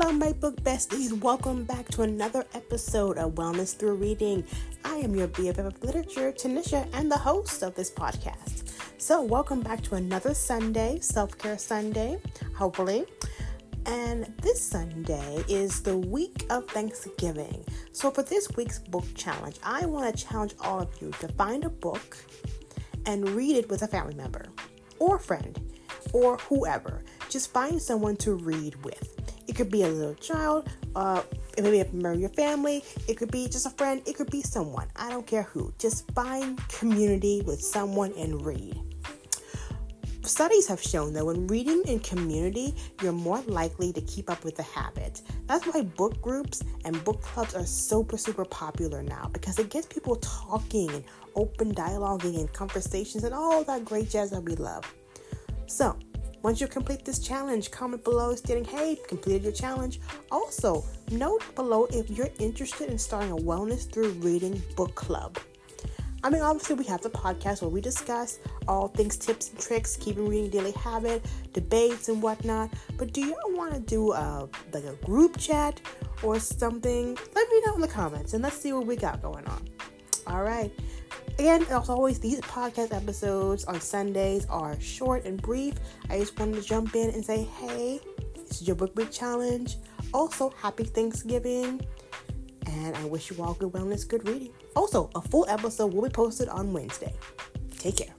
Hello, my book besties. Welcome back to another episode of Wellness Through Reading. I am your BFF of Literature, Tanisha, and the host of this podcast. So, welcome back to another Sunday, Self Care Sunday, hopefully. And this Sunday is the week of Thanksgiving. So, for this week's book challenge, I want to challenge all of you to find a book and read it with a family member or friend or whoever. Just find someone to read with. It could be a little child, uh, a member of your family, it could be just a friend, it could be someone. I don't care who. Just find community with someone and read. Studies have shown that when reading in community, you're more likely to keep up with the habit. That's why book groups and book clubs are super, super popular now because it gets people talking and open dialoguing and conversations and all that great jazz that we love. So, once you complete this challenge, comment below stating, hey, completed your challenge. Also, note below if you're interested in starting a wellness through reading book club. I mean, obviously, we have the podcast where we discuss all things tips and tricks, keeping reading daily habit, debates, and whatnot. But do y'all want to do a, like a group chat or something? Let me know in the comments and let's see what we got going on. All right. Again, as always, these podcast episodes on Sundays are short and brief. I just wanted to jump in and say, hey, this is your book week challenge. Also, happy Thanksgiving. And I wish you all good wellness, good reading. Also, a full episode will be posted on Wednesday. Take care.